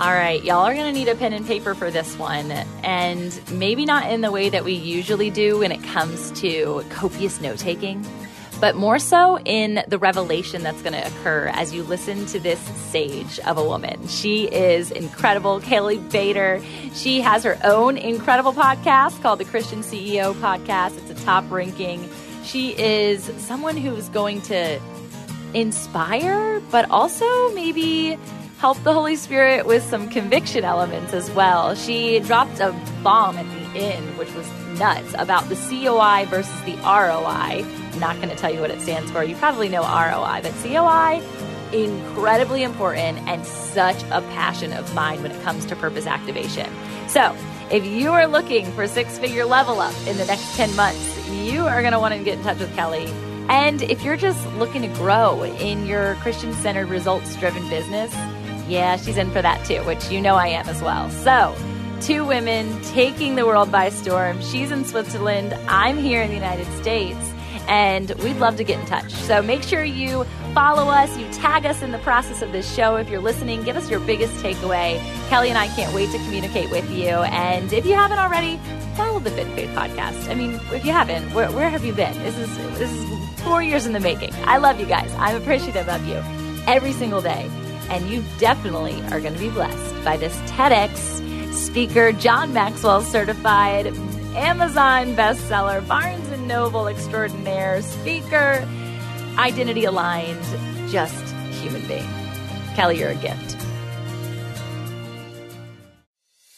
All right, y'all are going to need a pen and paper for this one, and maybe not in the way that we usually do when it comes to copious note taking, but more so in the revelation that's going to occur as you listen to this sage of a woman. She is incredible, Kelly Baader. She has her own incredible podcast called the Christian CEO Podcast. It's a top ranking. She is someone who's going to inspire, but also maybe help the Holy Spirit with some conviction elements as well. She dropped a bomb at the end, which was nuts, about the COI versus the ROI. I'm not going to tell you what it stands for. You probably know ROI, but COI, incredibly important and such a passion of mine when it comes to purpose activation. So, if you are looking for six figure level up in the next 10 months, you are going to want to get in touch with Kelly. And if you're just looking to grow in your Christian centered, results driven business, yeah, she's in for that too, which you know I am as well. So, two women taking the world by storm. She's in Switzerland, I'm here in the United States, and we'd love to get in touch. So, make sure you follow us, you tag us in the process of this show. If you're listening, give us your biggest takeaway. Kelly and I can't wait to communicate with you. And if you haven't already, follow the Fit Faith podcast. I mean, if you haven't, where, where have you been? This is this is four years in the making. I love you guys. I'm appreciative of you every single day. And you definitely are going to be blessed by this TEDx speaker, John Maxwell certified, Amazon bestseller, Barnes and Noble extraordinaire, speaker, identity aligned, just human being. Kelly, you're a gift.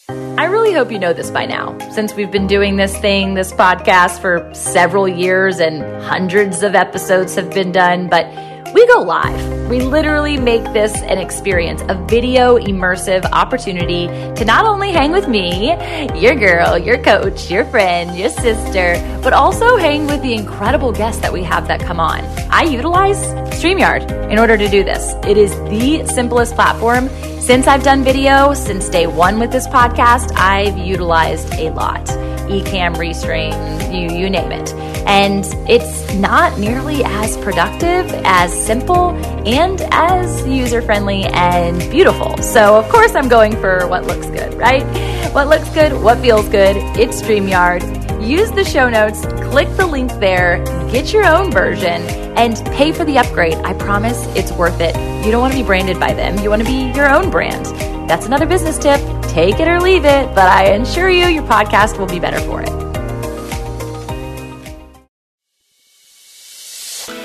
I really hope you know this by now, since we've been doing this thing, this podcast, for several years and hundreds of episodes have been done. But we go live. We literally make this an experience, a video immersive opportunity to not only hang with me, your girl, your coach, your friend, your sister, but also hang with the incredible guests that we have that come on. I utilize StreamYard in order to do this. It is the simplest platform. Since I've done video, since day one with this podcast, I've utilized a lot. Ecamm, Restream, you, you name it. And it's not nearly as productive, as simple, and as user friendly and beautiful. So, of course, I'm going for what looks good, right? What looks good, what feels good. It's StreamYard. Use the show notes, click the link there, get your own version, and pay for the upgrade. I promise it's worth it. You don't want to be branded by them, you want to be your own brand. That's another business tip. Take it or leave it, but I assure you, your podcast will be better for it.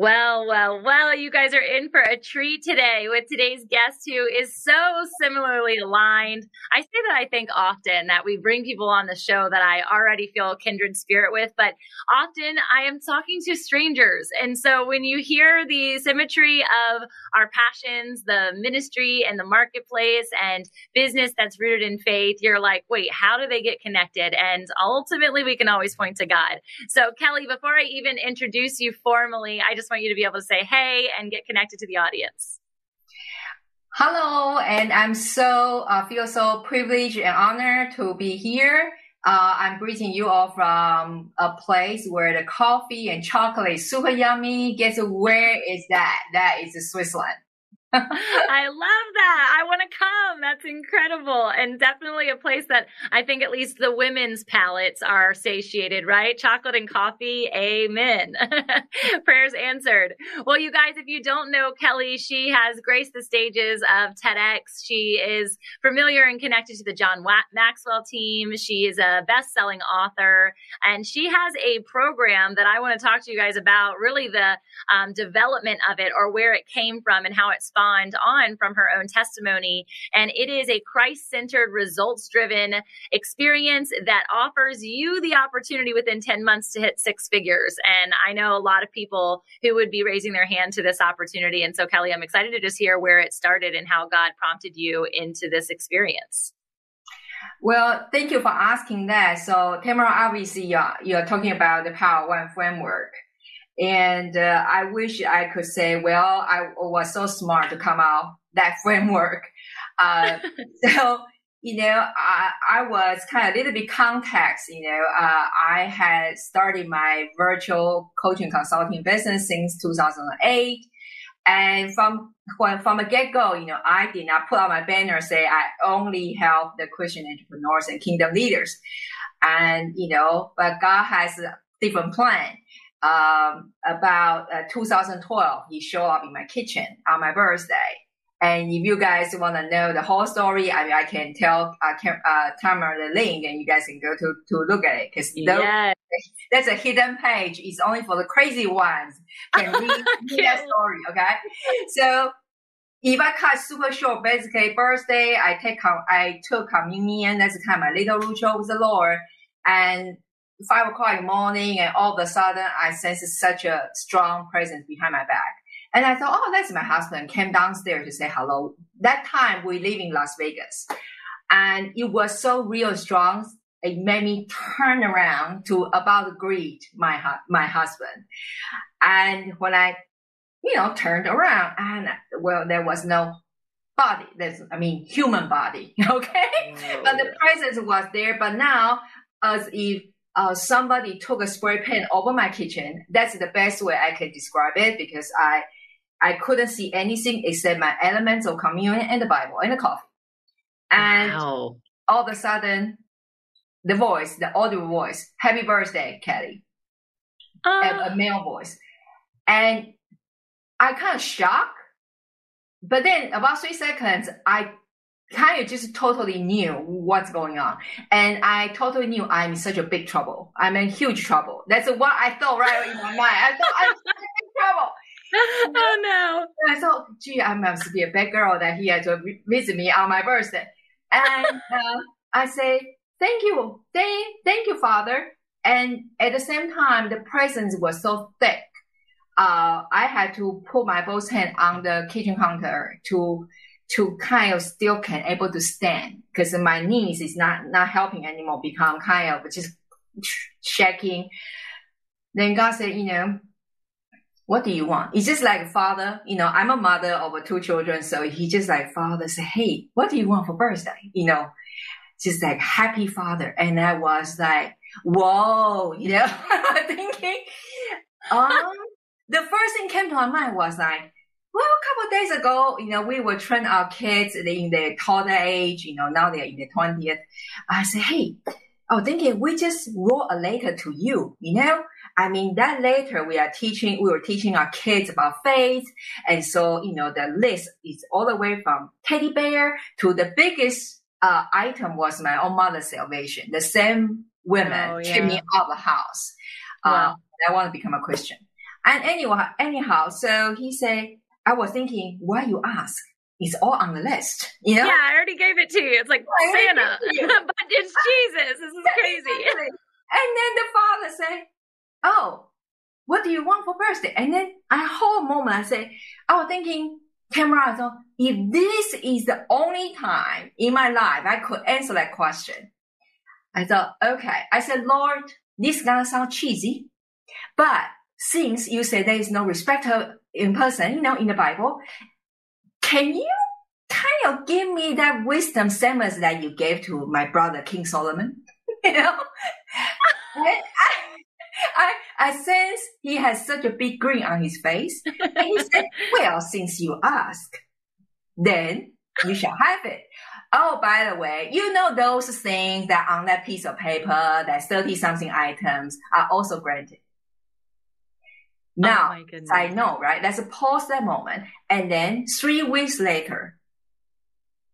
Well, well, well, you guys are in for a treat today with today's guest who is so similarly aligned. I say that I think often that we bring people on the show that I already feel kindred spirit with, but often I am talking to strangers. And so when you hear the symmetry of our passions, the ministry and the marketplace and business that's rooted in faith, you're like, wait, how do they get connected? And ultimately, we can always point to God. So, Kelly, before I even introduce you formally, I just want you to be able to say hey and get connected to the audience. Hello, and I'm so uh, feel so privileged and honored to be here. Uh, I'm greeting you all from a place where the coffee and chocolate is super yummy. Guess where is that? That is Switzerland. I love that. I want to come. That's incredible. And definitely a place that I think at least the women's palates are satiated, right? Chocolate and coffee. Amen. Prayers answered. Well, you guys, if you don't know Kelly, she has graced the stages of TEDx. She is familiar and connected to the John Maxwell team. She is a best selling author and she has a program that I want to talk to you guys about really the um, development of it or where it came from and how it's spawned on from her own testimony. And it is a Christ centered, results driven experience that offers you the opportunity within 10 months to hit six figures. And I know a lot of people who would be raising their hand to this opportunity. And so, Kelly, I'm excited to just hear where it started and how God prompted you into this experience. Well, thank you for asking that. So, Tamara, obviously, you're talking about the Power One framework. And uh, I wish I could say, well, I was so smart to come out that framework. Uh, so, you know, I, I was kind of a little bit context, you know, uh, I had started my virtual coaching consulting business since 2008. And from when from the get go, you know, I did not put on my banner say I only help the Christian entrepreneurs and kingdom leaders. And, you know, but God has a different plan um, about uh, 2012, he showed up in my kitchen on my birthday. And if you guys want to know the whole story, I mean, I can tell uh, can, uh, Tamara the link, and you guys can go to to look at it because yes. that's a hidden page. It's only for the crazy ones can read, read that story. Okay, so if I cut super short, basically birthday, I take I took communion. That's kind of my little ritual with the Lord, and five o'clock in the morning and all of a sudden I sensed such a strong presence behind my back. And I thought, oh, that's my husband came downstairs to say hello. That time we live in Las Vegas and it was so real strong. It made me turn around to about greet my, my husband. And when I, you know, turned around and well, there was no body. There's, I mean, human body. Okay. Oh. But the presence was there. But now as if uh, somebody took a spray paint over my kitchen. That's the best way I can describe it because I I couldn't see anything except my elements of communion and the Bible and the coffee. And wow. all of a sudden, the voice, the audio voice, "Happy birthday, Kelly," uh. a, a male voice, and I kind of shocked. But then about three seconds, I kind of just totally knew what's going on. And I totally knew I'm in such a big trouble. I'm in huge trouble. That's what I thought right in my mind. I thought I'm in big trouble. oh no. And I thought, gee, I must be a bad girl that he had to visit me on my birthday. And uh, I say, thank you. Thank, thank you, Father. And at the same time, the presence was so thick. Uh, I had to put my both hands on the kitchen counter to to kind of still can able to stand because my knees is not not helping anymore become kind of just shaking. Then god said you know what do you want? It's just like father you know i'm a mother of two children so he just like father said hey what do you want for birthday? You know just like happy father. And i was like whoa you know thinking. Um the first thing came to my mind was like well, a couple days ago, you know, we were train our kids in the toddler age, you know, now they're in the 20th. I said, hey, oh, thinking we just wrote a letter to you, you know? I mean, that letter we are teaching, we were teaching our kids about faith. And so, you know, the list is all the way from teddy bear to the biggest uh, item was my own mother's salvation. The same women oh, yeah. me out of the house. Wow. Uh, I want to become a Christian. And anyway, anyhow, so he said, I was thinking, why you ask? It's all on the list. You know? Yeah, I already gave it to you. It's like Santa, but it's Jesus. This is crazy. And then the father said, "Oh, what do you want for birthday?" And then I whole moment I said, I was thinking, Tamara, so if this is the only time in my life I could answer that question, I thought, okay. I said, Lord, this is gonna sound cheesy, but since you say there is no respect in person, you know, in the Bible, can you kind of give me that wisdom same as that you gave to my brother King Solomon? you know, I, I, I sense he has such a big grin on his face. And he said, well, since you ask, then you shall have it. Oh, by the way, you know those things that on that piece of paper, that 30 something items are also granted. Now, oh I know, right? Let's pause that moment. And then three weeks later,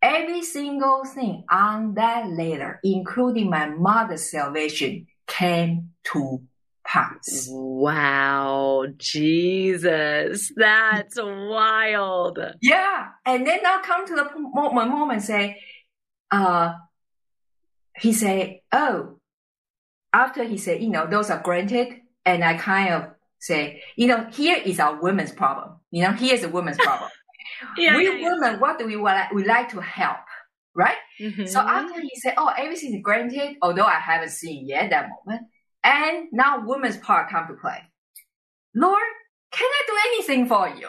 every single thing on that letter, including my mother's salvation, came to pass. Wow, Jesus, that's wild. Yeah, and then now come to the moment, moment say, uh, he say, oh, after he said, you know, those are granted, and I kind of say, you know, here is our women's problem. You know, here's a women's problem. yeah, we yeah, women, yeah. what do we want? We like to help, right? Mm-hmm. So after he said, oh, everything is granted, although I haven't seen yet that moment, and now women's part come to play. Lord, can I do anything for you?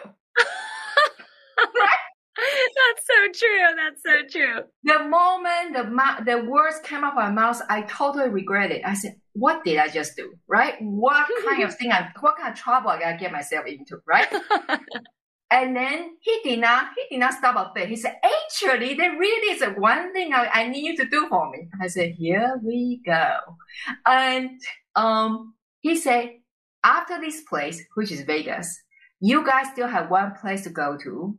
right? That's so true. That's so true. The moment the the words came out of my mouth, I totally regret it. I said, "What did I just do? Right? What kind of thing? I, what kind of trouble I get myself into? Right?" and then he did not. He did not stop a bit. He said, "Actually, there really is one thing I, I need you to do for me." I said, "Here we go," and um, he said, "After this place, which is Vegas." You guys still have one place to go to,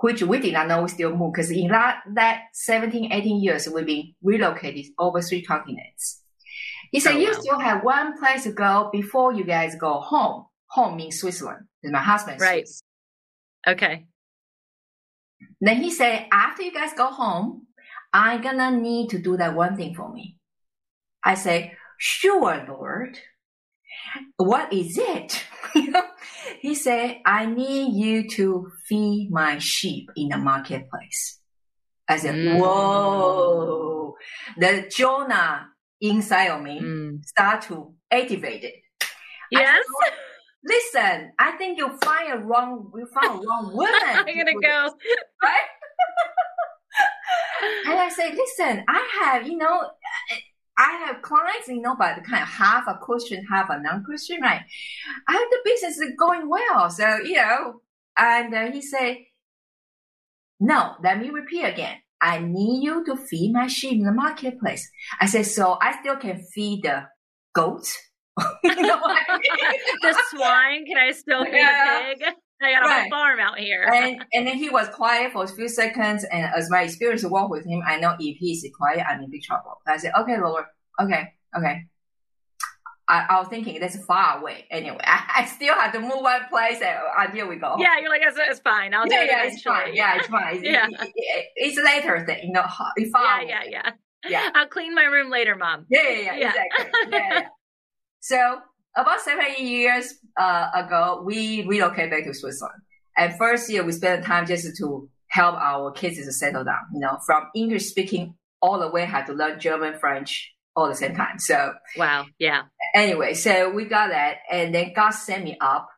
which we did not know we still move because in that, that 17, 18 years, we've been relocated over three continents. He said, oh, you wow. still have one place to go before you guys go home. Home means Switzerland. And my husband. Right. Swiss. Okay. Then he said, after you guys go home, I'm gonna need to do that one thing for me. I say, sure, Lord. What is it? he said, I need you to feed my sheep in the marketplace. I said, mm. whoa, the Jonah inside of me mm. start to activate it. Yes. Said, Listen, I think you find a wrong, you found a wrong woman. I'm gonna go. right? and I say, listen, I have, you know, I have clients, you know, but kind of half a Christian, half a non-Christian, right? I have the business is going well. So, you know, and uh, he said, no, let me repeat again. I need you to feed my sheep in the marketplace. I said, so I still can feed the goats. the swine, can I still feed yeah. the pig? I got a right. whole farm out here. and and then he was quiet for a few seconds, and as my experience work with him, I know if he's quiet, I'm in big trouble. I said, okay, Lord, okay, okay. I, I, was thinking that's far away. Anyway, I, I, still have to move one place and uh, here we go. Yeah, you're like, it's, it's fine. I'll yeah, do it yeah, It's fine. Yeah, it's fine. yeah. It, it, it's later thing, you know, it's far yeah, away. Yeah, yeah, yeah. I'll clean my room later, mom. Yeah, yeah, yeah, yeah. exactly. yeah, yeah. So about seven years uh, ago, we relocated back to Switzerland. And first year, we spent time just to help our kids to settle down. You know, from English speaking all the way, had to learn German, French all the same time. So wow, yeah. Anyway, so we got that, and then God sent me up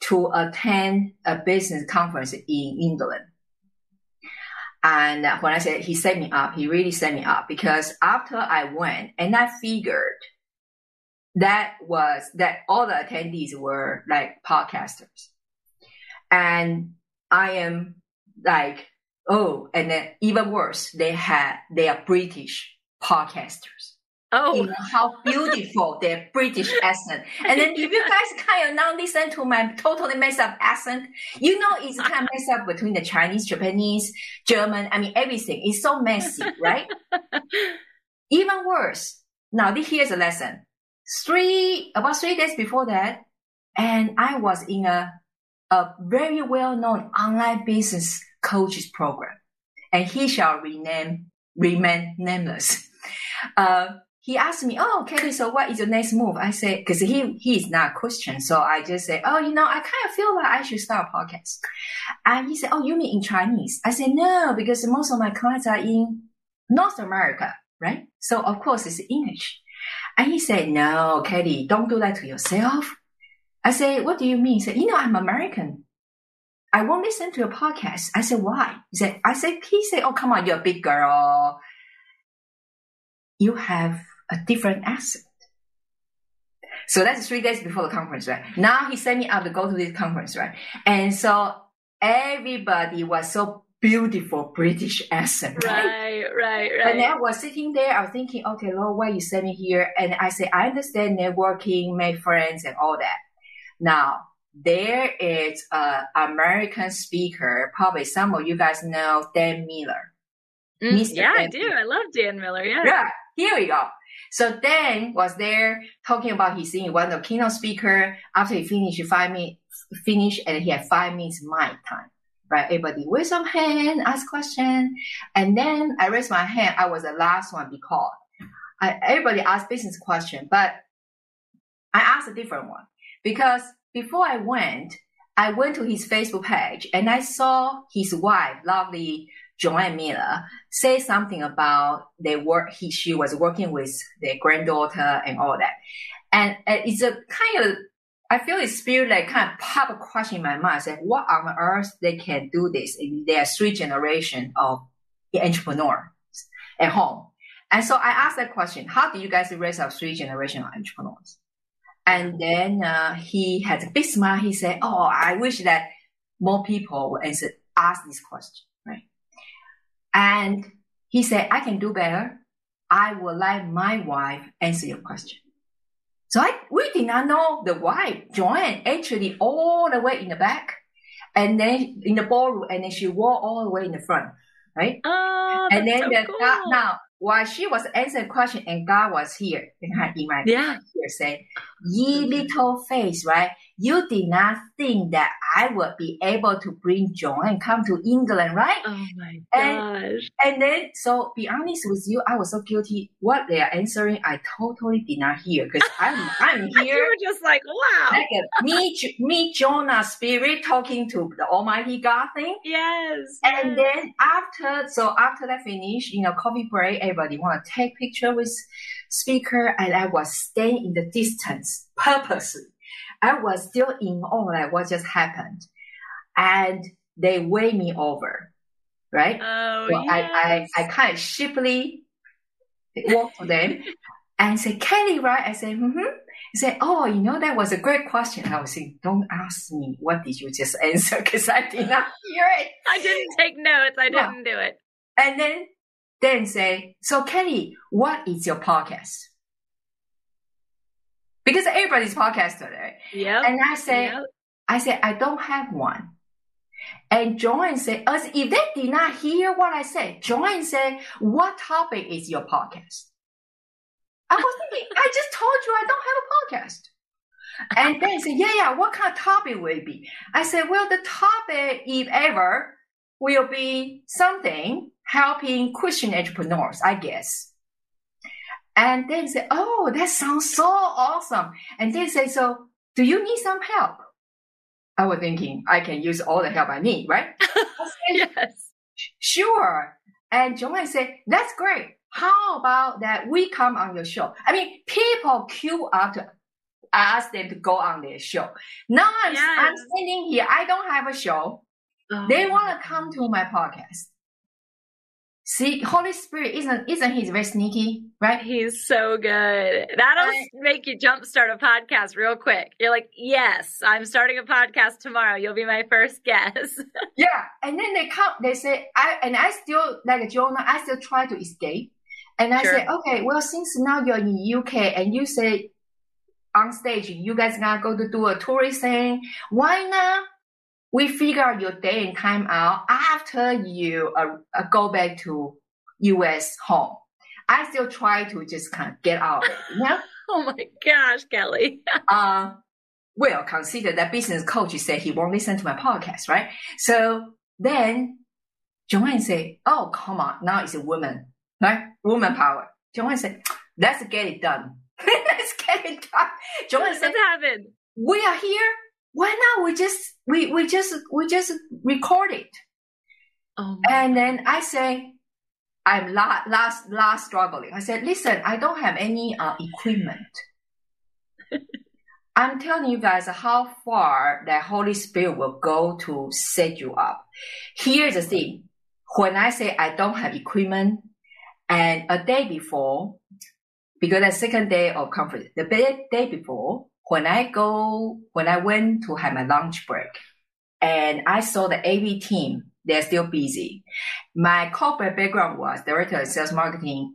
to attend a business conference in England. And when I said he set me up, he really set me up because after I went and I figured that was that all the attendees were like podcasters and I am like, oh, and then even worse, they had, they are British podcasters. Oh, you know, how beautiful their British accent. And then if you guys kind of now listen to my totally messed up accent, you know it's kind of messed up between the Chinese, Japanese, German. I mean, everything is so messy, right? Even worse. Now, here's a lesson. Three, about three days before that, and I was in a a very well-known online business coaches program, and he shall rename, remain nameless. Uh, he asked me, "Oh, Kelly, so what is your next move?" I say, because he he is not a Christian, so I just say, "Oh, you know, I kind of feel like I should start a podcast." And he said, "Oh, you mean in Chinese?" I said, "No, because most of my clients are in North America, right? So of course it's English." And he said, "No, Kelly, don't do that to yourself. I say, what do you mean? He said, you know, I'm American. I won't listen to your podcast. I said, why? He said, I said, he said, oh, come on, you're a big girl. You have a different accent. So that's three days before the conference, right? Now he sent me out to go to this conference, right? And so everybody was so beautiful British accent, right? Right, right, right. And I was sitting there, I was thinking, okay, Lord, why you sent me here? And I said, I understand networking, make friends and all that. Now, there is a American speaker, probably some of you guys know Dan Miller. Mm, yeah, I do. Miller. I love Dan Miller. Yeah. Yeah, here we go. So Dan was there talking about his thing, one of the keynote speaker. After he finished, five minutes, finished, and he had five minutes mic time. Right? Everybody raise some hand, ask question. And then I raised my hand. I was the last one because I, everybody asked business question, but I asked a different one because before I went, I went to his Facebook page and I saw his wife, lovely Joanne Miller, say something about they work. He she was working with their granddaughter and all that, and it's a kind of I feel it's spirit like kind of pop a question in my mind. I said, what on earth they can do this? And There are three generation of entrepreneurs at home. And so I asked that question, how do you guys raise up three generation of entrepreneurs? And then uh, he had a big smile. He said, oh, I wish that more people would answer, ask this question? And he said, I can do better. I will let my wife answer your question. So I, we did not know the wife, Joanne, actually all the way in the back and then in the ballroom and then she walked all the way in the front, right? Oh, and then so the cool. God, now while she was answering question and God was here, in my Yeah. ear say, ye little face, right? You did not think that I would be able to bring John and come to England, right? Oh my And- gosh. And then, so be honest with you, I was so guilty. What they are answering, I totally did not hear because I'm, I'm here. You were just like, wow. like a me, me, Jonah spirit talking to the Almighty God thing. Yes. And yes. then after, so after that finish, you know, coffee break, everybody want to take picture with speaker, and I was staying in the distance purposely. I was still in awe like what just happened, and they weigh me over, right? Oh, So I, I. I kind of sheepily walk to them and say, Kelly, right? I say, mm-hmm. He said, oh, you know, that was a great question. I was saying, don't ask me, what did you just answer? Because I did not hear it. I didn't take notes. I didn't do it. And then, then say, so Kelly, what is your podcast? Because everybody's podcaster, right? Yep. And I say, Yep. I said, I don't have one. And Joanne said, as if they did not hear what I said, Joanne said, what topic is your podcast? I was thinking, I just told you I don't have a podcast. And then he said, yeah, yeah, what kind of topic will it be? I said, well, the topic, if ever, will be something helping Christian entrepreneurs, I guess. And they say, oh, that sounds so awesome. And they say, so do you need some help? I was thinking I can use all the help I need, right? I said, Yes. sure. And Joanne said, that's great. How about that we come on your show? I mean, people queue up to ask them to go on their show. Now I'm, Yes. I'm standing here. I don't have a show. Oh, They um, want to come to my podcast. See, Holy Spirit isn't, isn't he very sneaky, right? He's so good. That'll I- make you jumpstart a podcast real quick. You're like, yes, I'm starting a podcast tomorrow. You'll be my first guest. Yeah. And then they come, they say, I, and I still, like Jonah, I still try to escape. And I Sure. say, okay, well, since now you're in UK and you say on stage, you guys gonna go to do a tourist thing, why not? We figure out your day and time out after you uh, uh, go back to US home. I still try to just kind of get out of it, you know? oh my gosh, Kelly. uh, well, consider that business coach said he won't listen to my podcast, right? So then Joanne said, Oh, come on. Now it's a woman, right? Woman power. Joanne said, let's get it done. let's get it done. Joanne said, happened? we are here. Why not? We just, we, we just, we just record it. Oh And then I say, I'm la- last, last struggling. I said, listen, I don't have any uh, equipment. I'm telling you guys how far the Holy Spirit will go to set you up. Here's the thing. When I say I don't have equipment and a day before, because the second day of conference, the day before, when I go, when I went to have my lunch break and I saw the AV team they're still busy. My corporate background was director of sales marketing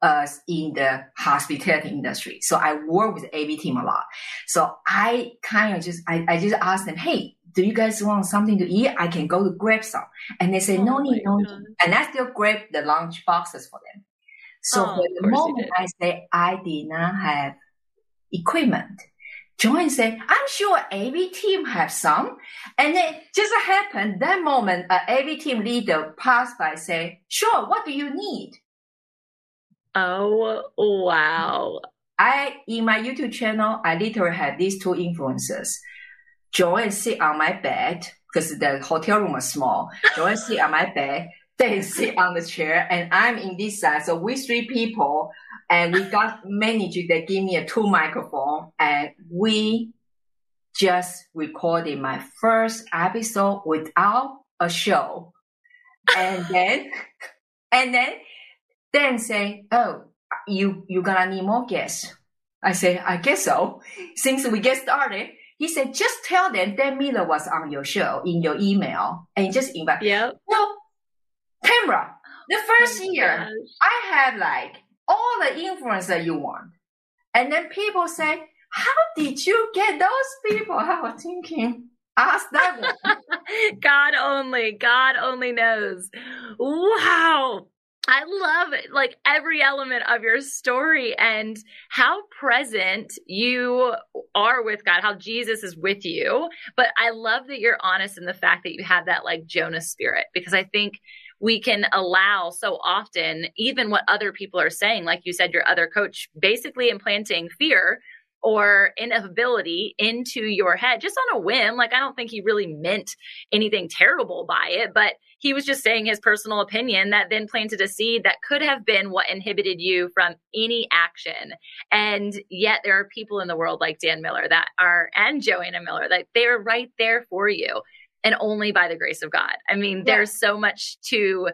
uh, in the hospitality industry. So I work with AV team a lot. So I kind of just, I, I just asked them, Hey, do you guys want something to eat? I can go to grab some. And they say, oh no need, no need. And I still grab the lunch boxes for them. So oh, for the moment I say I did not have equipment. Joanne said, I'm sure every team have some. And it just happened that moment, a AV team leader passed by say, sure, what do you need? Oh, wow. I, in my YouTube channel, I literally had these two influencers. Joanne sit on my bed because the hotel room was small. Joanne sit on my bed, they sit on the chair, and I'm in this side. So we three people, and we got manager that give me a two microphone, and we just recorded my first episode without a show, and then, and then then say, oh, you, you gonna need more guests. I say, I guess so. Since we get started, he said, just tell them Dan Miller was on your show in your email and just invite. Yeah. Well, Tamara, the first oh year, gosh. I have like all the influence that you want. And then people say, how did you get those people? I was thinking, ask them. God only, God only knows. Wow. I love like every element of your story and how present you are with God, how Jesus is with you. But I love that you're honest in the fact that you have that like Jonah spirit because I think we can allow so often, even what other people are saying, like you said, your other coach basically implanting fear or inability into your head just on a whim. Like, I don't think he really meant anything terrible by it, but he was just saying his personal opinion that then planted a seed that could have been what inhibited you from any action. And yet there are people in the world like Dan Miller that are, and Joanna Miller, that they're right there for you and only by the grace of God. I mean, yeah. there's so much to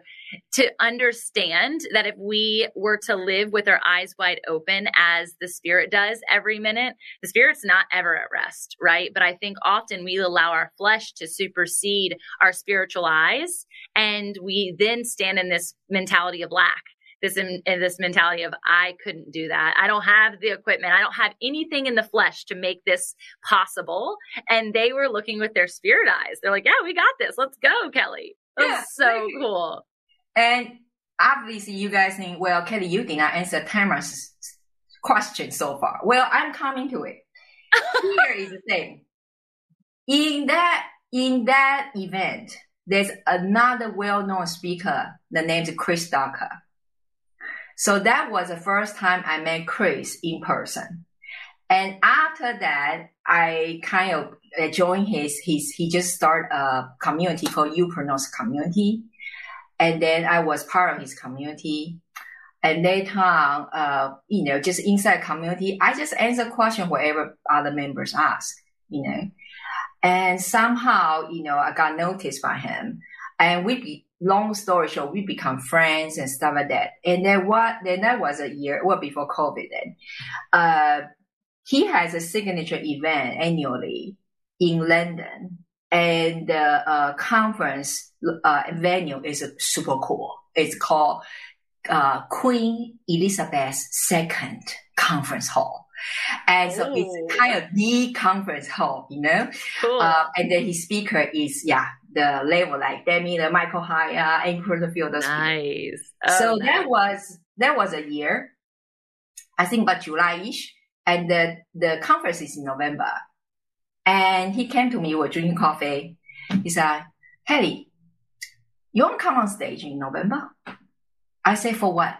to understand that if we were to live with our eyes wide open as the spirit does every minute, the spirit's not ever at rest, right? But I think often we allow our flesh to supersede our spiritual eyes and we then stand in this mentality of lack this in, in, this mentality of I couldn't do that. I don't have the equipment. I don't have anything in the flesh to make this possible. And they were looking with their spirit eyes. They're like, yeah, we got this. Let's go, Kelly. That yeah, so cool. And obviously you guys think, well, Kelly, you did not answer Tamara's question so far. Well, I'm coming to it. Here is the thing. In that, in that event, there's another well-known speaker. The name is Chris Ducker. So that was the first time I met Chris in person. And after that, I kind of joined his, his, he just started a community called Pronounce community. And then I was part of his community. And later on, uh, you know, just inside community, I just answer question whatever other members ask, you know. And somehow, you know, I got noticed by him. And we long story short, we become friends and stuff like that. And then what, then that was a year, well, before COVID then. Uh, he has a signature event annually in London and the uh, conference uh, venue is super cool. It's called uh, Queen Elizabeth II Conference Hall. And so Ooh. it's kind of the conference hall, you know? Cool. Uh, and then his speaker is, yeah, the level like Demi, the Michael Hyatt, and Porterfield. Nice. Oh, so nice. that was, that was a year. I think about July-ish. And the, the conference is in November. And he came to me, we were drinking coffee. He said, Kelly, you want to come on stage in November? I say, for what?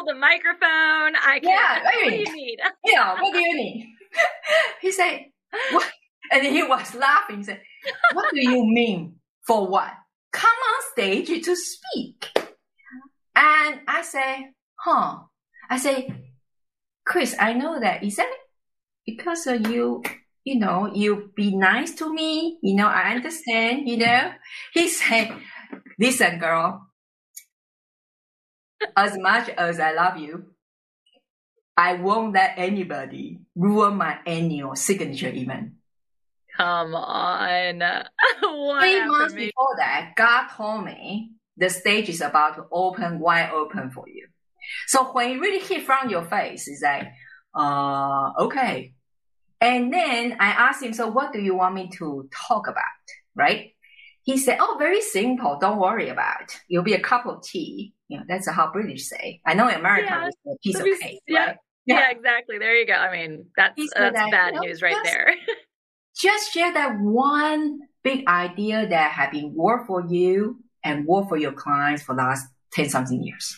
Hold the microphone. I can. Yeah, what do you need? yeah, what do you need? he said, what? And he was laughing. He said, what do you mean? For what? Come on stage to speak. And I say, huh. I say, Chris, I know that. Is that because of you, you know, you be nice to me? You know, I understand, you know? He said, listen, girl, as much as I love you, I won't let anybody ruin my annual signature event. Come on. Three months before that, God told me the stage is about to open wide open for you. So when it really hit from your face, it's like, uh, okay. And then I asked him, so what do you want me to talk about? Right? He said, oh, very simple. Don't worry about it. It'll be a cup of tea. You know, that's how British say. I know in America yeah, it's a piece of cake, yeah. right? Yeah. yeah. exactly. There you go. I mean, that's, that's that, bad you know, news right just, there. just share that one big idea that have been work for you and work for your clients for the last 10 something years.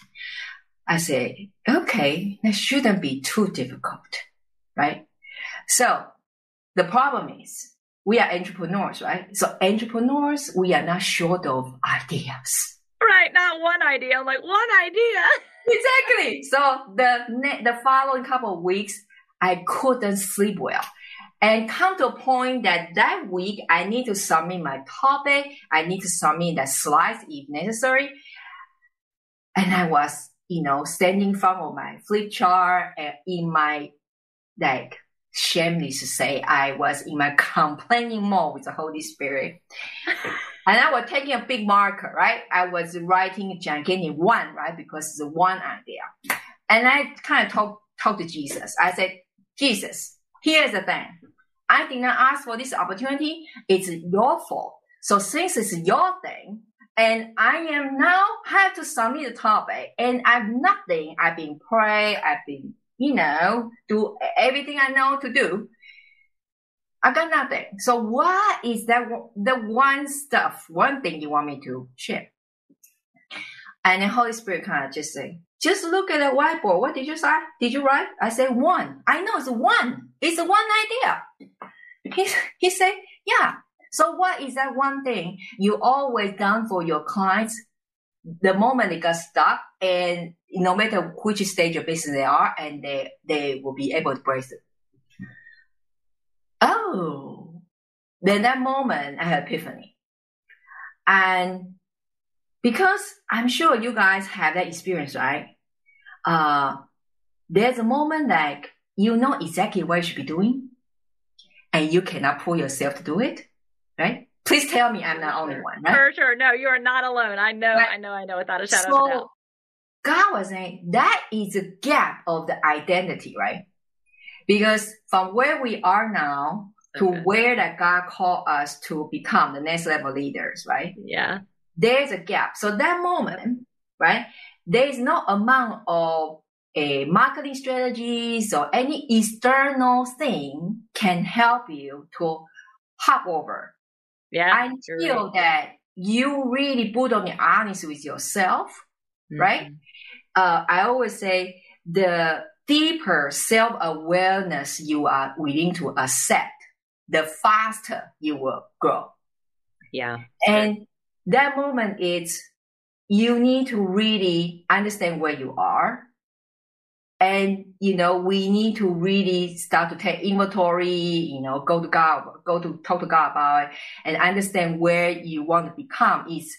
I say, okay, that shouldn't be too difficult, right? So the problem is we are entrepreneurs, right? So entrepreneurs, we are not short of ideas. Right, not one idea. I'm like one idea. exactly. So the the following couple of weeks, I couldn't sleep well, and come to a point that that week I need to submit my topic. I need to submit the slides if necessary, and I was you know, standing in front of my flip chart and in my, like, shameless to say, I was in my complaining mode with the Holy Spirit. and I was taking a big marker, right? I was writing gigantic one, right? Because it's one idea. And I kind of talked talk to Jesus. I said, Jesus, here's the thing. I did not ask for this opportunity. It's your fault. So since it's your thing, and I am now have to submit the topic and I've nothing. I've been pray. I've been, you know, do everything I know to do. I got nothing. So what is that? The one stuff, one thing you want me to share? And the Holy Spirit kind of just say, just look at the whiteboard. What did you say? Did you write? I say one. I know it's one. It's one idea. He, he said, yeah, so what is that one thing you always done for your clients the moment they got stuck and no matter which stage of business they are and they, they will be able to break it. Oh, then that moment I had epiphany. And because I'm sure you guys have that experience, right? Uh, there's a moment like you know exactly what you should be doing and you cannot pull yourself to do it right? Please tell me I'm not the only one, right? For sure. No, you are not alone. I know, right. I know, I know without a shadow so, of a doubt. God was saying that is a gap of the identity, right? Because from where we are now to okay. where that God called us to become the next level leaders, right? Yeah. There's a gap. So that moment, right? There is no amount of a marketing strategies or any external thing can help you to hop over yeah. I feel right. that you really put on the honest with yourself, mm-hmm. right? Uh, I always say the deeper self awareness you are willing to accept, the faster you will grow. Yeah. And that moment is you need to really understand where you are and, you know, we need to really start to take inventory, you know, go to God, go to talk to God about it and understand where you want to become is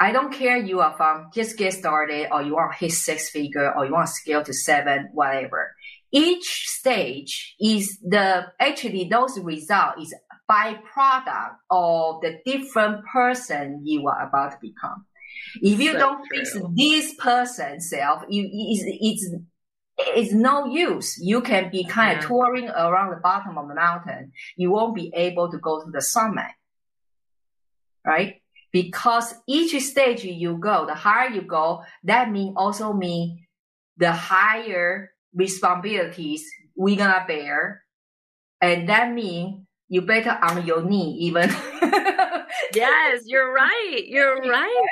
I don't care you are from just get started or you want to hit six figure or you want to scale to seven, whatever. Each stage is the, actually those result is byproduct of the different person you are about to become. If you so don't true. fix this person self, you, it's, it's it's no use. You can be kind yeah. of touring around the bottom of the mountain. You won't be able to go to the summit. Right? Because each stage you go, the higher you go, that mean also mean the higher responsibilities we're gonna bear. And that means you better on your knee even. yes, you're right. You're right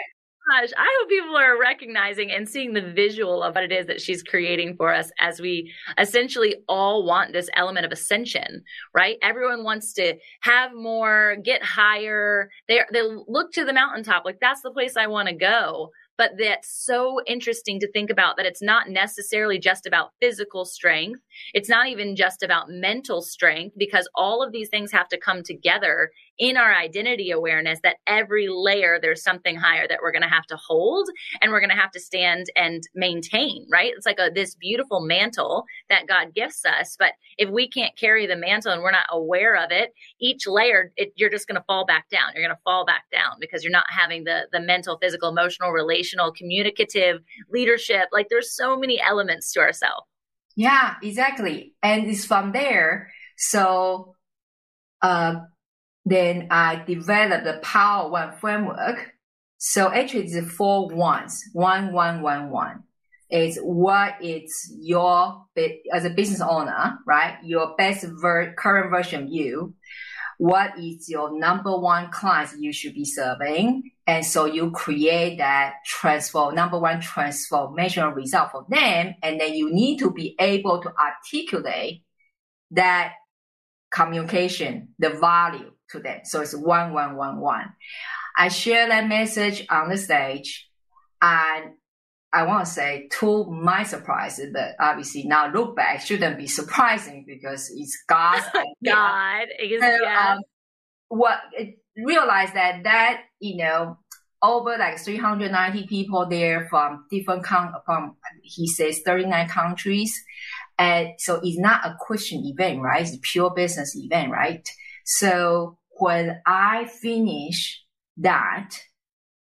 gosh, I hope people are recognizing and seeing the visual of what it is that she's creating for us as we essentially all want this element of ascension, right? Everyone wants to have more, get higher. They they look to the mountaintop like that's the place I want to go. But that's so interesting to think about that it's not necessarily just about physical strength. It's not even just about mental strength because all of these things have to come together in our identity awareness that every layer there's something higher that we're going to have to hold and we're going to have to stand and maintain, right? It's like a, this beautiful mantle that God gifts us. But if we can't carry the mantle and we're not aware of it, each layer, it, you're just going to fall back down. You're going to fall back down because you're not having the, the mental, physical, emotional, relational, communicative leadership. Like there's so many elements to ourselves. Yeah, exactly. And it's from there. So, uh, then I developed the Power One framework. So actually it's four ones, one, one, one, one. It's what is your, as a business owner, right? Your best ver- current version you. What is your number one clients you should be serving? And so you create that transform, number one transformational result for them. And then you need to be able to articulate that communication, the value to them. So it's one, one, one, one. I share that message on the stage and I want to say to my surprise, but obviously now look back shouldn't be surprising because it's God's idea. God, is, so, yeah. um, what realize that that you know over like 390 people there from different con- from he says 39 countries, and so it's not a Christian event, right? It's a pure business event, right? So when I finished that,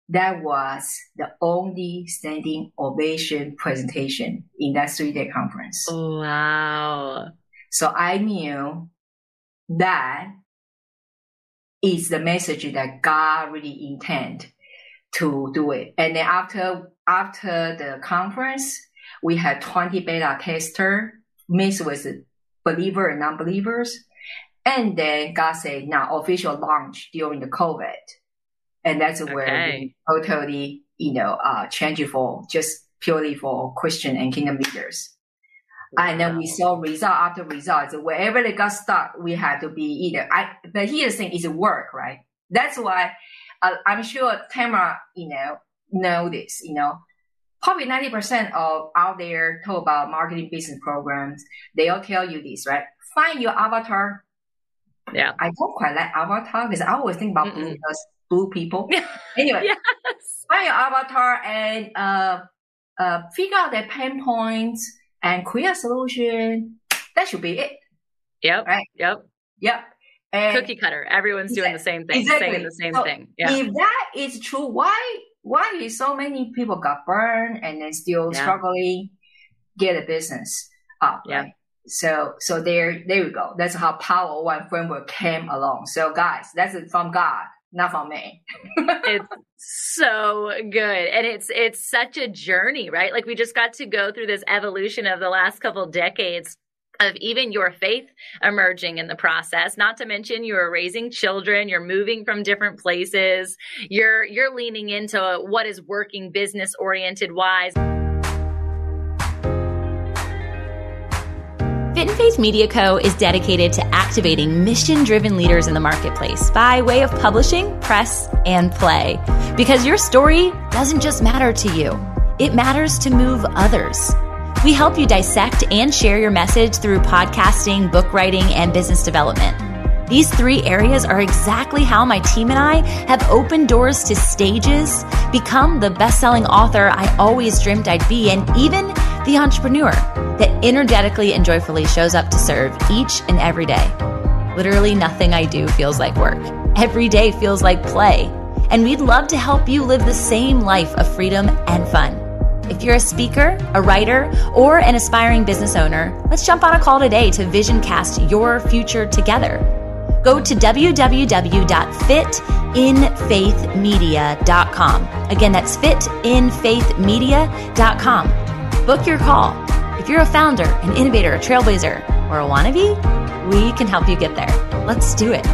that was the only standing ovation presentation in that three day conference. Wow. So I knew that is the message that God really intend to do it. And then after, after the conference, we had 20 beta tester mixed with believer and non-believers. And then got said, now official launch during the COVID. And that's okay. where we totally, you know, uh, change it for just purely for Christian and kingdom leaders. Wow. And then we saw result after result. So wherever they got stuck, we had to be either. I, but here's the thing is work, right? That's why uh, I'm sure Tamara, you know, know this, you know, probably 90% of out there talk about marketing business programs. They'll tell you this, right? Find your avatar. Yeah. I don't quite like avatar because I always think about Mm-mm. because blue people. anyway, yes. find your avatar and uh, uh, figure out their pain points and create a solution. That should be it. Yep. Right. Yep. Yep. And Cookie cutter. Everyone's exactly, doing the same thing, exactly. saying the same so thing. Yeah. If that is true, why why is so many people got burned and then still yeah. struggling get a business up? Yeah. Right? So so there there we go. That's how Power One framework came along. So guys, that's from God not from me. it's so good. And it's it's such a journey, right? Like we just got to go through this evolution of the last couple decades of even your faith emerging in the process not to mention you're raising children you're moving from different places you're you're leaning into what is working business oriented wise Fit and Faith Media Co. is dedicated to activating mission driven leaders in the marketplace by way of publishing, press, and play. Because your story doesn't just matter to you, it matters to move others. We help you dissect and share your message through podcasting, book writing, and business development. These three areas are exactly how my team and I have opened doors to stages, become the best selling author I always dreamed I'd be, and even the entrepreneur that energetically and joyfully shows up to serve each and every day. Literally nothing I do feels like work. Every day feels like play. And we'd love to help you live the same life of freedom and fun. If you're a speaker, a writer, or an aspiring business owner, let's jump on a call today to vision cast your future together. Go to www.fitinfaithmedia.com. Again, that's fitinfaithmedia.com Book your call. If you're a founder, an innovator, a trailblazer, or a wannabe, we can help you get there. Let's do it.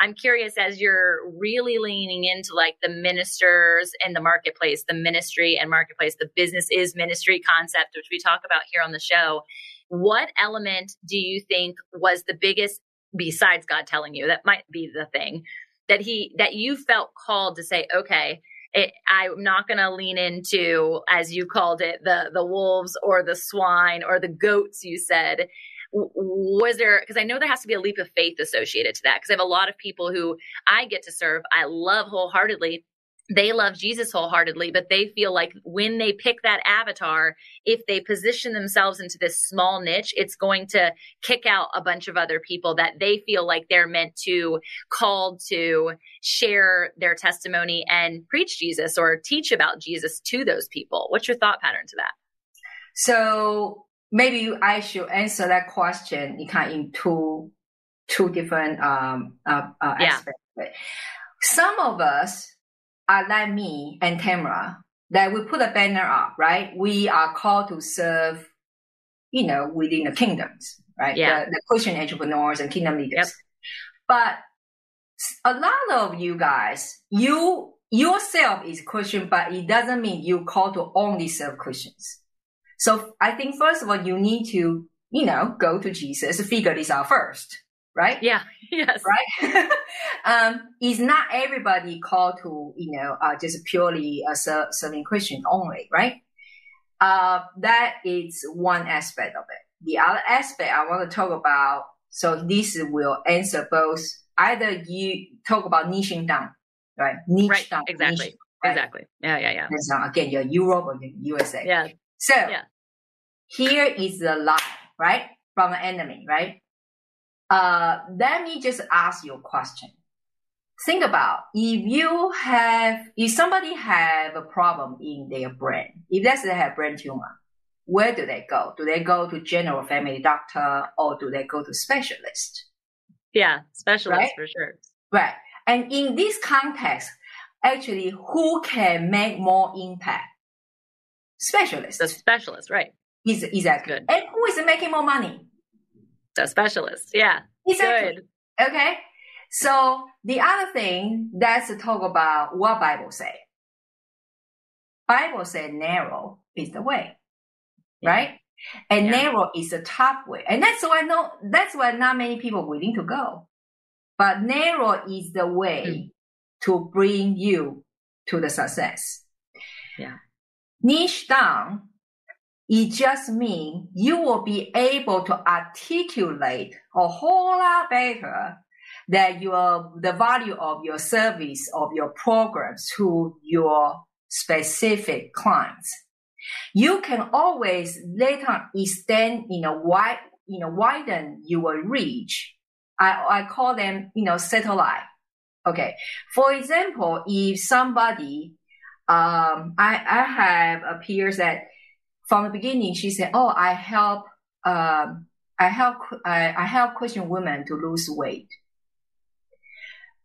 I'm curious as you're really leaning into like the ministers and the marketplace, the ministry and marketplace, the business is ministry concept, which we talk about here on the show. What element do you think was the biggest, besides God telling you, that might be the thing that he, that you felt called to say, okay, it, I'm not going to lean into, as you called it, the the wolves or the swine or the goats. You said, was there? Because I know there has to be a leap of faith associated to that. Because I have a lot of people who I get to serve, I love wholeheartedly, they love Jesus wholeheartedly, but they feel like when they pick that avatar, if they position themselves into this small niche, it's going to kick out a bunch of other people that they feel like they're meant to, called to share their testimony and preach Jesus or teach about Jesus to those people. What's your thought pattern to that? So maybe I should answer that question in kind in two two different um uh, uh yeah. aspects. Some of us are like me and Tamara, that we put a banner up, right? We are called to serve, you know, within the kingdoms, right? Yeah. The, the Christian entrepreneurs and kingdom leaders. Yep. But a lot of you guys, you yourself is Christian, but it doesn't mean you call to only serve Christians. So I think first of all, you need to, you know, go to Jesus, figure this out first right? Yeah. Yes. Right. um, is not everybody called to, you know, uh, just purely uh, serving Christian only, right? Uh, that is one aspect of it. The other aspect I want to talk about, so this will answer both. Either you talk about niching down, right? Niche right. down. Exactly. Niche, right? Exactly. Yeah, yeah, yeah. And so again, you're Europe or the USA. Yeah. So yeah. here is the lie, right? From an enemy, right? Uh, let me just ask you a question. Think about if you have, if somebody have a problem in their brain, if let's they have brain tumor, where do they go? Do they go to general family doctor or do they go to specialist? Yeah, specialist right? for sure. Right. And in this context, actually, who can make more impact? Specialist. The specialist, right. Is exactly. Good. And who is making more money? A specialist. Yeah. Exactly. Good. Okay. So the other thing that's to talk about what Bible say. Bible said narrow is the way, yeah. right? And yeah. narrow is the top way. And that's why no, that's why not many people willing to go. But narrow is the way mm. to bring you to the success. Yeah. Niche down it just means you will be able to articulate a whole lot better that your the value of your service of your programs to your specific clients. You can always later extend, you know, wide, you know, widen your reach. I, I call them, you know, satellite. Okay. For example, if somebody, um, I, I have a peers that from the beginning, she said, "Oh, I help, um, I help, I, I help Christian women to lose weight."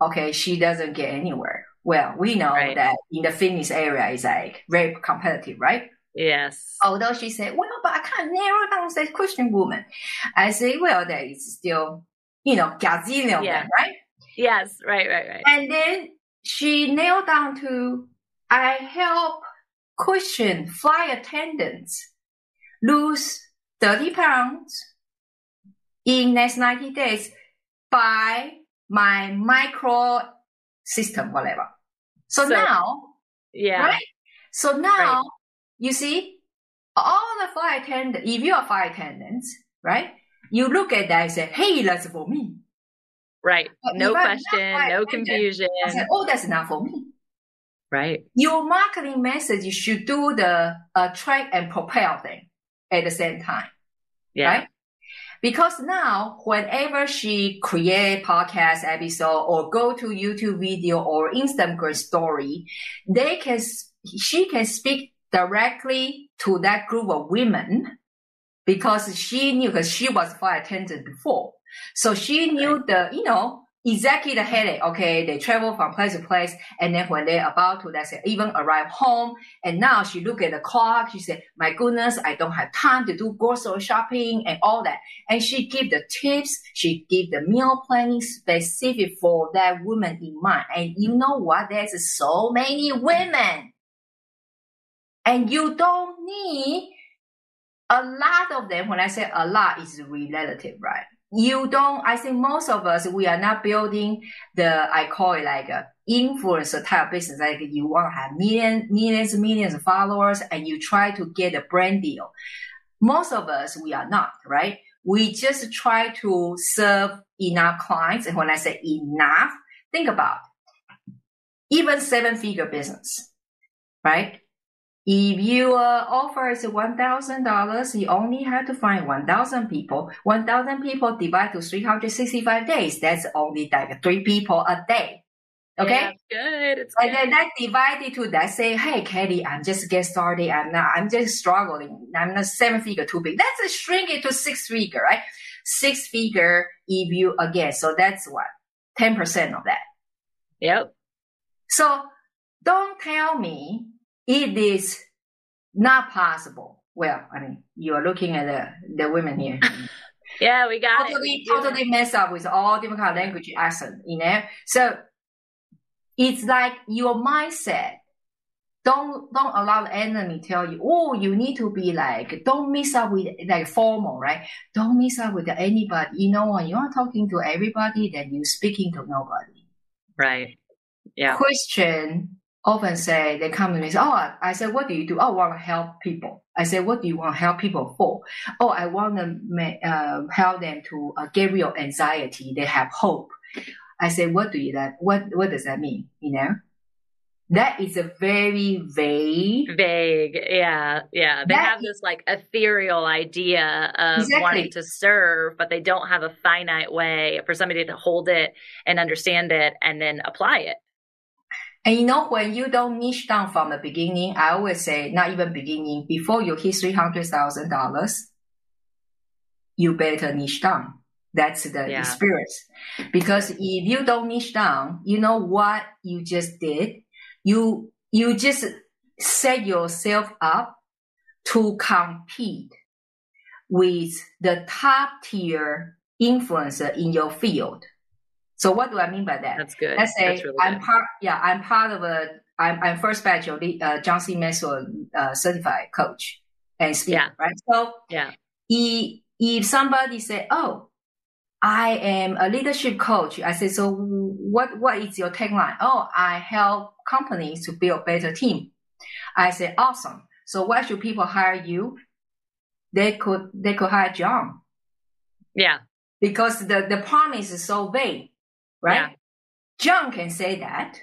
Okay, she doesn't get anywhere. Well, we know right. that in the fitness area is like very competitive, right? Yes. Although she said, "Well, but I can't narrow down say Christian woman," I say, "Well, there is still, you know, gazillion, yeah. right?" Yes, right, right, right. And then she nailed down to, "I help." Christian flight attendants lose 30 pounds in next 90 days by my micro system, whatever. So, so now, yeah, right? So now, right. you see, all the flight attendants, if you are flight attendants, right? You look at that and say, hey, that's for me. Right. But no question, no confusion. I said, oh, that's not for me. Right. Your marketing message should do the uh, track and propel thing at the same time. Yeah. Right? Because now, whenever she create podcast episode or go to YouTube video or Instagram story, they can, she can speak directly to that group of women because she knew, because she was flight attendant before. So she knew right. the, you know, exactly the headache. Okay, they travel from place to place, and then when they're about to, let's say, even arrive home, and now she look at the clock. She said, "My goodness, I don't have time to do grocery shopping and all that." And she give the tips. She give the meal planning specific for that woman in mind. And you know what? There's so many women, and you don't need a lot of them. When I say a lot, is relative, right? You don't, I think most of us, we are not building the, I call it like a influencer type business, like you want to have millions, millions, millions of followers, and you try to get a brand deal. Most of us, we are not, right? We just try to serve enough clients. And when I say enough, think about even seven figure business, right? If your uh, offer is $1,000, you only have to find 1,000 people. 1,000 people divided to 365 days. That's only like three people a day. Okay. Yeah, good. It's and then that divided to that say, Hey, Kelly, I'm just get started. I'm not, I'm just struggling. I'm not seven figure too big. That's a shrink it to six figure, right? Six figure if you again. So that's what? 10% of that. Yep. So don't tell me it is not possible. Well, I mean, you are looking at the, the women here. yeah, we got totally, it. Totally mess up with all different kind of language accent, you know? So it's like your mindset. Don't, don't allow the enemy tell you, oh, you need to be like, don't mix up with like formal, right? Don't mix up with anybody. You know, when you are talking to everybody, then you're speaking to nobody. Right. Yeah. Christian often say, they come to me and say, oh, I said, what do you do? Oh, I want to help people. I said, what do you want to help people for? Oh, I want to uh, help them to uh, get real anxiety. They have hope. I said, what do you that? What what does that mean? You know, that is a very vague, vague. Yeah, yeah. They have this like ethereal idea of exactly. wanting to serve, but they don't have a finite way for somebody to hold it and understand it and then apply it. And you know, when you don't niche down from the beginning, I always say, not even beginning, before you hit $300,000, you better niche down. That's the yeah. experience. Because if you don't niche down, you know what you just did? You, you just set yourself up to compete with the top tier influencer in your field. So what do I mean by that? That's good. Let's say really I'm part, yeah, I'm part of a, I'm, I'm first batch of the uh, John C. Maxwell uh, certified coach and speaker, yeah. right? So yeah, if, if somebody say, oh, I am a leadership coach. I say, so what, what is your tagline? Oh, I help companies to build better team. I say, awesome. So why should people hire you? They could, they could hire John. Yeah. Because the, the promise is so vague right? Yeah. John can say that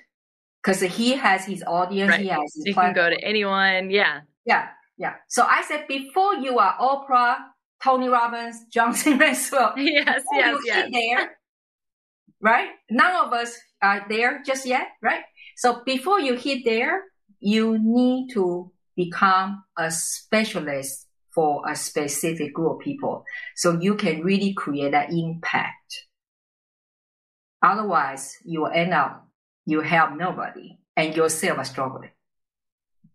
because he has his audience. Right. He has his you platform. can go to anyone. Yeah. Yeah. Yeah. So I said before you are Oprah, Tony Robbins, John C. Maxwell. Yes. Yes. You yes. there, right? None of us are there just yet, right? So before you hit there, you need to become a specialist for a specific group of people. So you can really create that impact. Otherwise, you will end up you help nobody and yourself are struggling.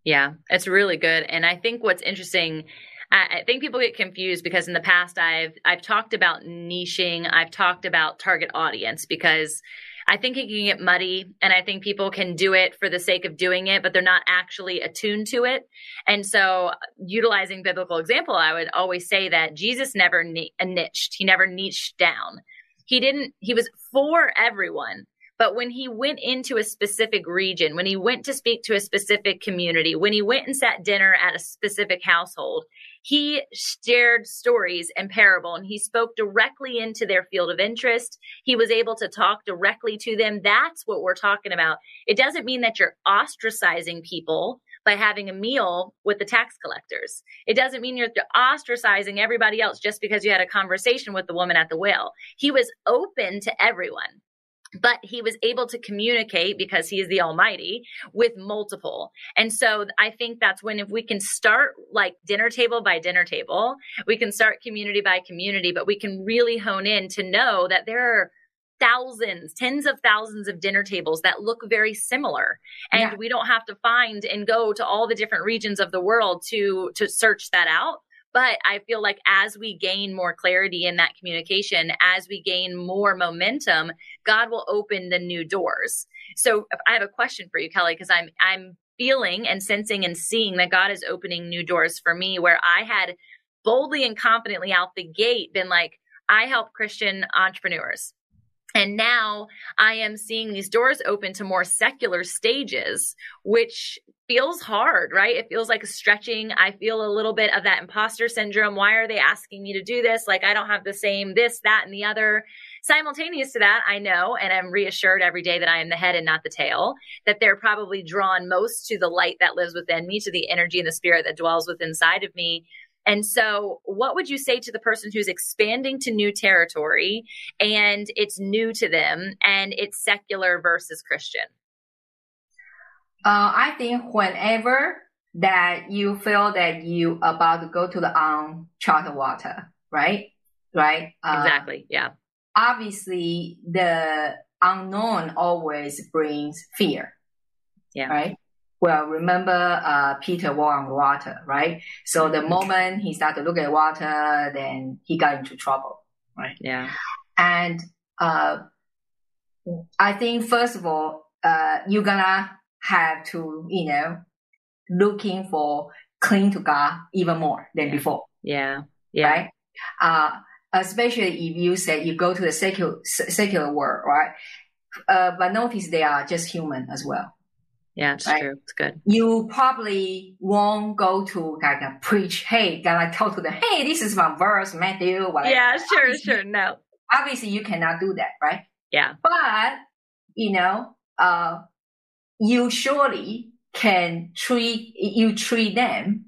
Yeah, it's really good. And I think what's interesting, I, think people get confused because in the past I've I've talked about niching, I've talked about target audience because I think it can get muddy and I think people can do it for the sake of doing it, but they're not actually attuned to it. And so utilizing biblical example, I would always say that Jesus never niched. He never niched down. He didn't, he was for everyone. But when he went into a specific region, when he went to speak to a specific community, when he went and sat dinner at a specific household, he shared stories and parable and he spoke directly into their field of interest. He was able to talk directly to them. That's what we're talking about. It doesn't mean that you're ostracizing people by having a meal with the tax collectors. It doesn't mean you're ostracizing everybody else just because you had a conversation with the woman at the well. He was open to everyone but he was able to communicate because he is the almighty with multiple and so i think that's when if we can start like dinner table by dinner table we can start community by community but we can really hone in to know that there are thousands, tens of thousands of dinner tables that look very similar. And yeah. we don't have to find and go to all the different regions of the world to, to search that out. But I feel like as we gain more clarity in that communication, as we gain more momentum, God will open the new doors. So I have a question for you, Kelly, because I'm, I'm feeling and sensing and seeing that God is opening new doors for me where I had boldly and confidently out the gate been like, I help Christian entrepreneurs. And now I am seeing these doors open to more secular stages, which feels hard, right? It feels like a stretching. I feel a little bit of that imposter syndrome. Why are they asking me to do this? Like I don't have the same this, that, and the other. Simultaneous to that, I know, and I'm reassured every day that I am the head and not the tail, that they're probably drawn most to the light that lives within me, to the energy and the spirit that dwells within inside of me. And so, what would you say to the person who's expanding to new territory and it's new to them and it's secular versus Christian? Uh, I think whenever that you feel that you about to go to the uncharted water, right? Right? Uh, exactly. Yeah. Obviously, the unknown always brings fear. Yeah. Right? Well, remember uh, Peter walked on water, right? So the moment he started to look at water, then he got into trouble, right? Yeah. And uh, I think first of all, uh, you're gonna have to, you know, looking for cling to God even more than before. Yeah. Yeah. Right. Uh, especially if you say you go to the secular secular world, right? Uh, but notice they are just human as well. Yeah, it's right? true. It's good. You probably won't go to like a preach, hey, gonna tell to them, hey, this is my verse, Matthew, whatever. Yeah, sure, obviously, sure. No. Obviously you cannot do that, right? Yeah. But, you know, uh, you surely can treat, you treat them.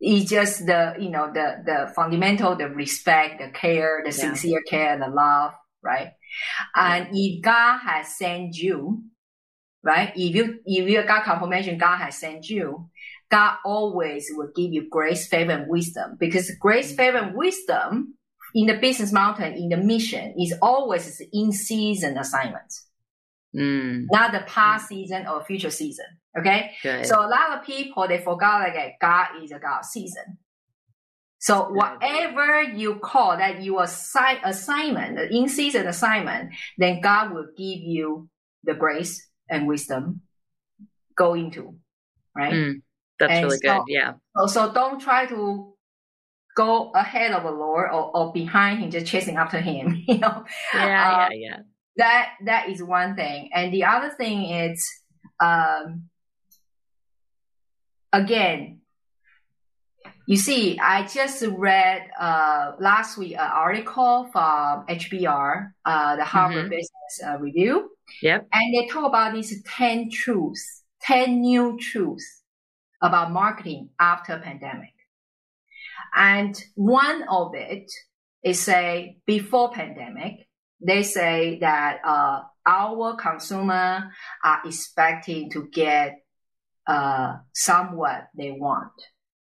It's just the, you know, the, the fundamental, the respect, the care, the yeah. sincere care, the love, right? And if God has sent you, right? If you if you got confirmation God has sent you, God always will give you grace, favor, and wisdom because grace, favor, and wisdom in the business mountain, in the mission, is always in season assignment. Mm. Not the past season or future season. Okay. Good. So a lot of people, they forgot like God is a God season. So whatever you call that you assign assignment, the in season assignment, then God will give you the grace, and wisdom go into, right? Mm, that's and really so, good. Yeah. So, so don't try to go ahead of the Lord or, or behind him, just chasing after him, you know? Yeah, uh, yeah, yeah. That, that is one thing. And the other thing is, um, again, you see, I just read uh, last week an article from HBR, uh, the Harvard mm-hmm. Business uh, Review. Yep. And they talk about these 10 truths, 10 new truths about marketing after pandemic. And one of it is say before pandemic, they say that uh, our consumer are expecting to get uh, somewhat they want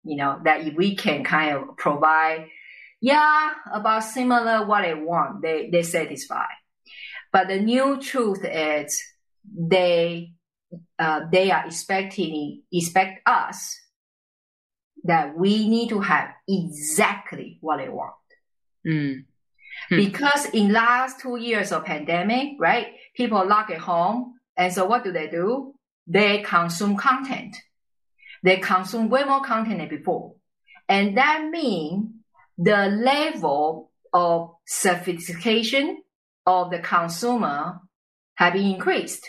you know, that if we can kind of provide, yeah, about similar what they want, they, they satisfy. But the new truth is they, uh, they are expecting, expect us that we need to have exactly what they want. Mm. Hmm. Because in last two years of pandemic, right, people lock at home. And so what do they do? They consume content they consume way more content than before. And that means the level of sophistication of the consumer have been increased.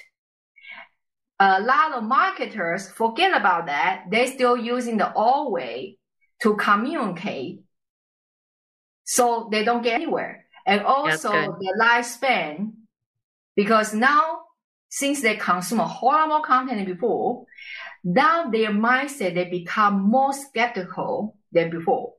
A lot of marketers forget about that. They're still using the old way to communicate. So they don't get anywhere. And also the lifespan, because now since they consume a whole lot more content than before, now their mindset they become more skeptical than before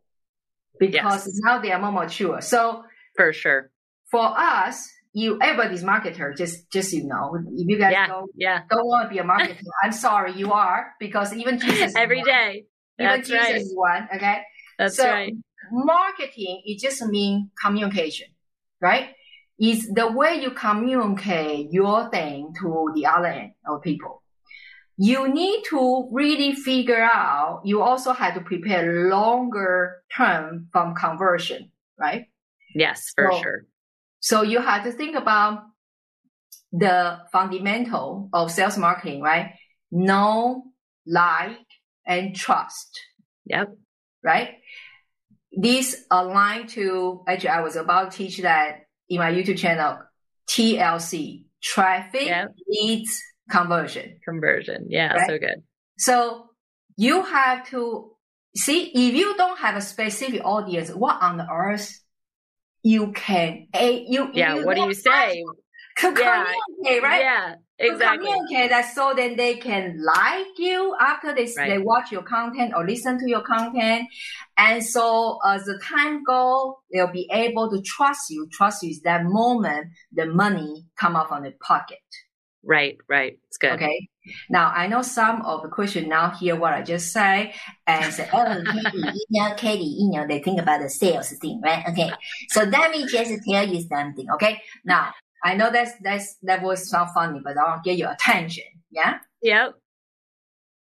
because yes. now they are more mature. So for sure, for us, you everybody's marketer. Just just you know, if you guys yeah, don't yeah. don't want to be a marketer, I'm sorry, you are because even Jesus every day. Even That's Jesus right. is one. Okay, That's so, right. Marketing it just mean communication, right? Is the way you communicate your thing to the other end of people you need to really figure out, you also have to prepare longer term from conversion, right? Yes, for so, sure. So you have to think about the fundamental of sales marketing, right? Know, like, and trust. Yep. Right? This align to, actually, I was about to teach that in my YouTube channel TLC, traffic Yep. leads conversion. Conversion. Yeah, Right. so good. So you have to see if you don't have a specific audience, what on earth you can a you Yeah, you what do you say? to Yeah. communicate, right? Yeah, To exactly. communicate that so then they can like you after they Right. they watch your content or listen to your content, and so as the time go, they'll be able to trust you. Trust you is that moment the money come out from the pocket. Right, right. It's good. Okay. Now I know some of the question now hear what I just say and say, oh, Katie, you know, Katie, you know, they think about the sales thing, right? Okay. So let me just tell you something. Okay. Now I know that's that's that voice sound funny, but I'll get your attention. Yeah. Yep.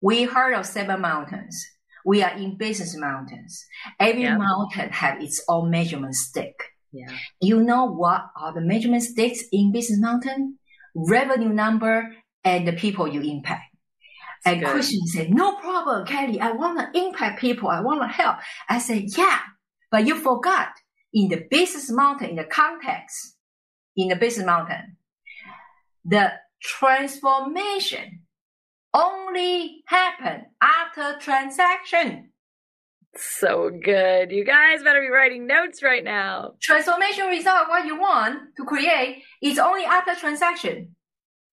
We heard of seven mountains. We are in business mountains. Every Yep. mountain have its own measurement stick. Yeah. You know what are the measurement sticks in business mountain? Revenue number and the people you impact. And good. Christian said, no problem, Kelly. I want to impact people. I want to help. I said, yeah, but you forgot in the business mountain, in the context, in the business mountain, the transformation only happen after transaction. So good. You guys better be writing notes right now. transformation result what you want to create is only after transaction.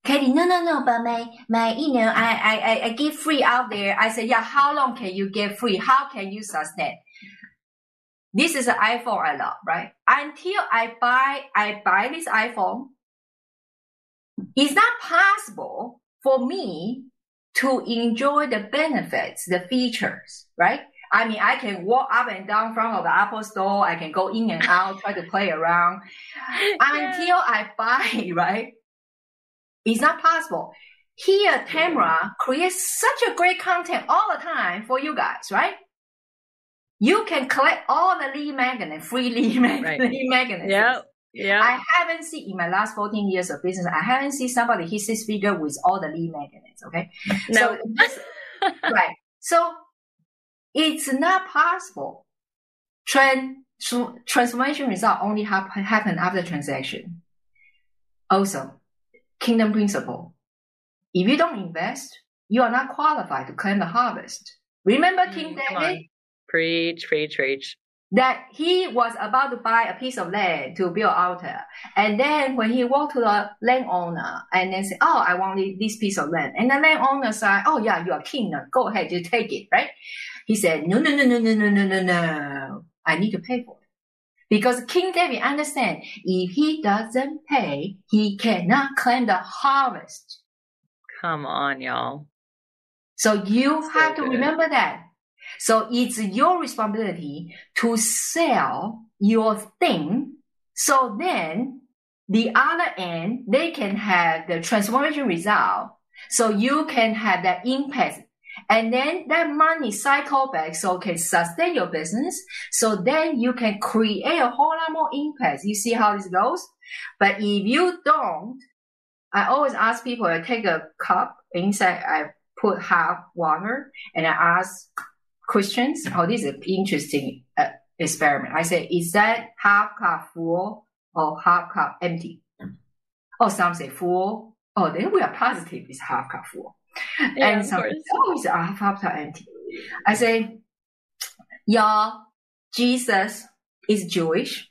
Katie, no, no, no, but my, my, you know, I, I, I, I give free out there. I say, yeah, how long can you get free? How can you sustain? This is an iPhone I love, right? Until I buy, I buy this iPhone, it's not possible for me to enjoy the benefits, the features, right? I mean, I can walk up and down front of the Apple store. I can go in and out, try to play around until I buy, right? It's not possible. Here, Tamra creates such a great content all the time for you guys, right? You can collect all the lead magnet, free lead magnet, Right. lead magnets. Yeah. Yeah. I haven't seen in my last 14 years of business, I haven't seen somebody hit six figure with all the lead magnets. Okay. no. So right. So it's not possible. Trend, tr- transformation result only hap- happen after transaction. Also, kingdom principle. If you don't invest, you are not qualified to claim the harvest. Remember King Mm, come David? preach, preach, preach. that he was about to buy a piece of land to build altar. And then when he walked to the landowner and then said, Oh, I want this piece of land. And the landowner said, Oh yeah, you are king now. Go ahead, you take it, right? He said, No, no, no, no, no, no, no, no, no. I need to pay for it. Because King David understand if he doesn't pay, he cannot claim the harvest. Come on, y'all. So you So have to good. remember that. So it's your responsibility to sell your thing. So then the other end, they can have the transformation result. So you can have that impact. And then that money cycle back so it can sustain your business. So then you can create a whole lot more impact. You see how this goes? But if you don't, I always ask people, I take a cup inside, I put half water and I ask questions. Oh, this is an interesting uh, experiment. I say, is that half cup full or half cup empty? Oh, some say full. Oh, then we are positive it's half cup full. Yeah, and of some, course. oh, it's half cup empty. I say, y'all, Jesus is Jewish.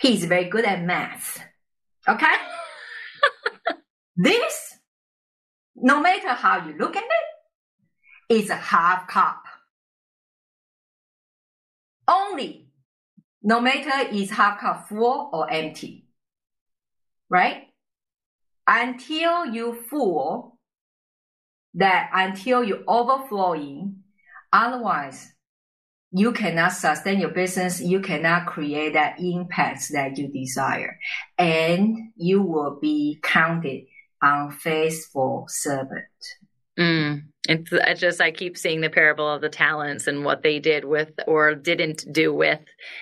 He's very good at math. Okay? this, no matter how you look at it, is a half cup. Only, no matter is half cup full or empty. Right? Until you full, that until you overflowing, otherwise you cannot sustain your business. You cannot create that impact that you desire and you will be counted unfaithful servant. Mm. It's, it's just I keep seeing the parable of the talents and what they did with or didn't do with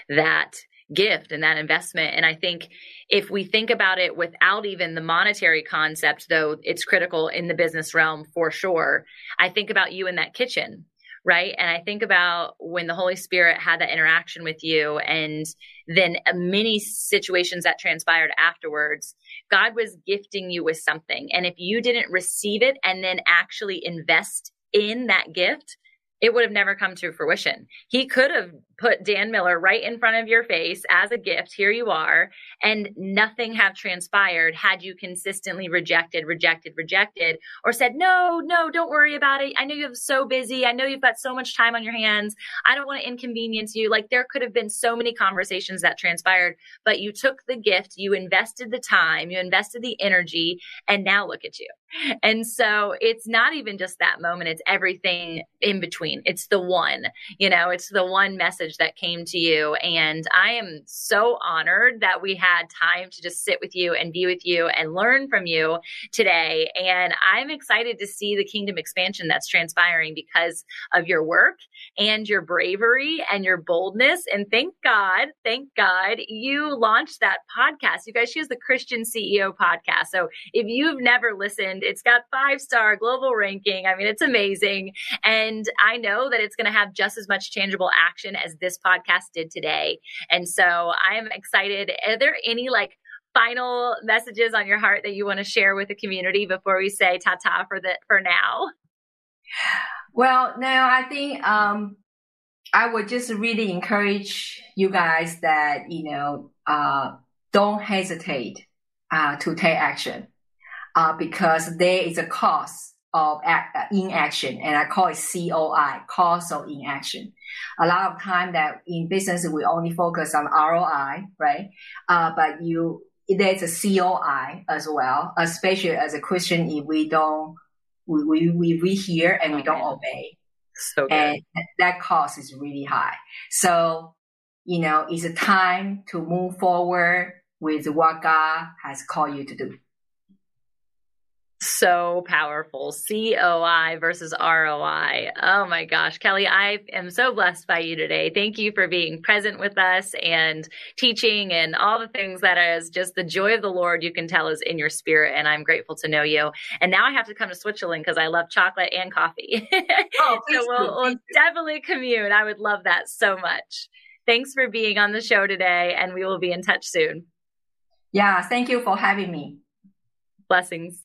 that gift and that investment. And I think if we think about it without even the monetary concept, though it's critical in the business realm for sure. I think about you in that kitchen, right? And I think about when the Holy Spirit had that interaction with you and then many situations that transpired afterwards, God was gifting you with something. And if you didn't receive it and then actually invest in that gift, it would have never come to fruition. He could have put Dan Miller right in front of your face as a gift. Here you are. And nothing have transpired had you consistently rejected, rejected, rejected, or said, no, no, don't worry about it. I know you're so busy. I know you've got so much time on your hands. I don't want to inconvenience you. Like there could have been so many conversations that transpired, but you took the gift, you invested the time, you invested the energy, and now look at you. And so it's not even just that moment. It's everything in between. It's the one, you know, it's the one message that came to you. And I am so honored that we had time to just sit with you and be with you and learn from you today. And I'm excited to see the kingdom expansion that's transpiring because of your work and your bravery and your boldness. And thank God, thank God you launched that podcast. You guys, she the Christian CEO podcast. So if you've never listened, it's got five star global ranking. I mean, it's amazing. And I know that it's going to have just as much tangible action as this podcast did today. And so I'm excited. Are there any like final messages on your heart that you want to share with the community before we say ta ta for the for now? Well, no, I think um, I would just really encourage you guys that you know uh, don't hesitate uh, to take action uh, because there is a cost of act, uh, inaction, and I call it COI, cost of inaction. A lot of time that in business we only focus on ROI, right? Uh, but you there's a COI as well, especially as a Christian if we don't we we, we, we hear and we don't obey. So good. and that cost is really high. So you know, it's a time to move forward with what God has called you to do so powerful. COI versus ROI. Oh my gosh. Kelly, I am so blessed by you today. Thank you for being present with us and teaching and all the things that is just the joy of the Lord you can tell is in your spirit. And I'm grateful to know you. And now I have to come to Switzerland because I love chocolate and coffee. Oh, so we'll, we'll definitely commune. I would love that so much. Thanks for being on the show today, and we will be in touch soon. Yeah, thank you for having me. Blessings.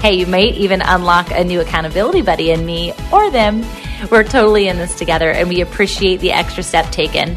Hey, you might even unlock a new accountability buddy in me or them. We're totally in this together and we appreciate the extra step taken.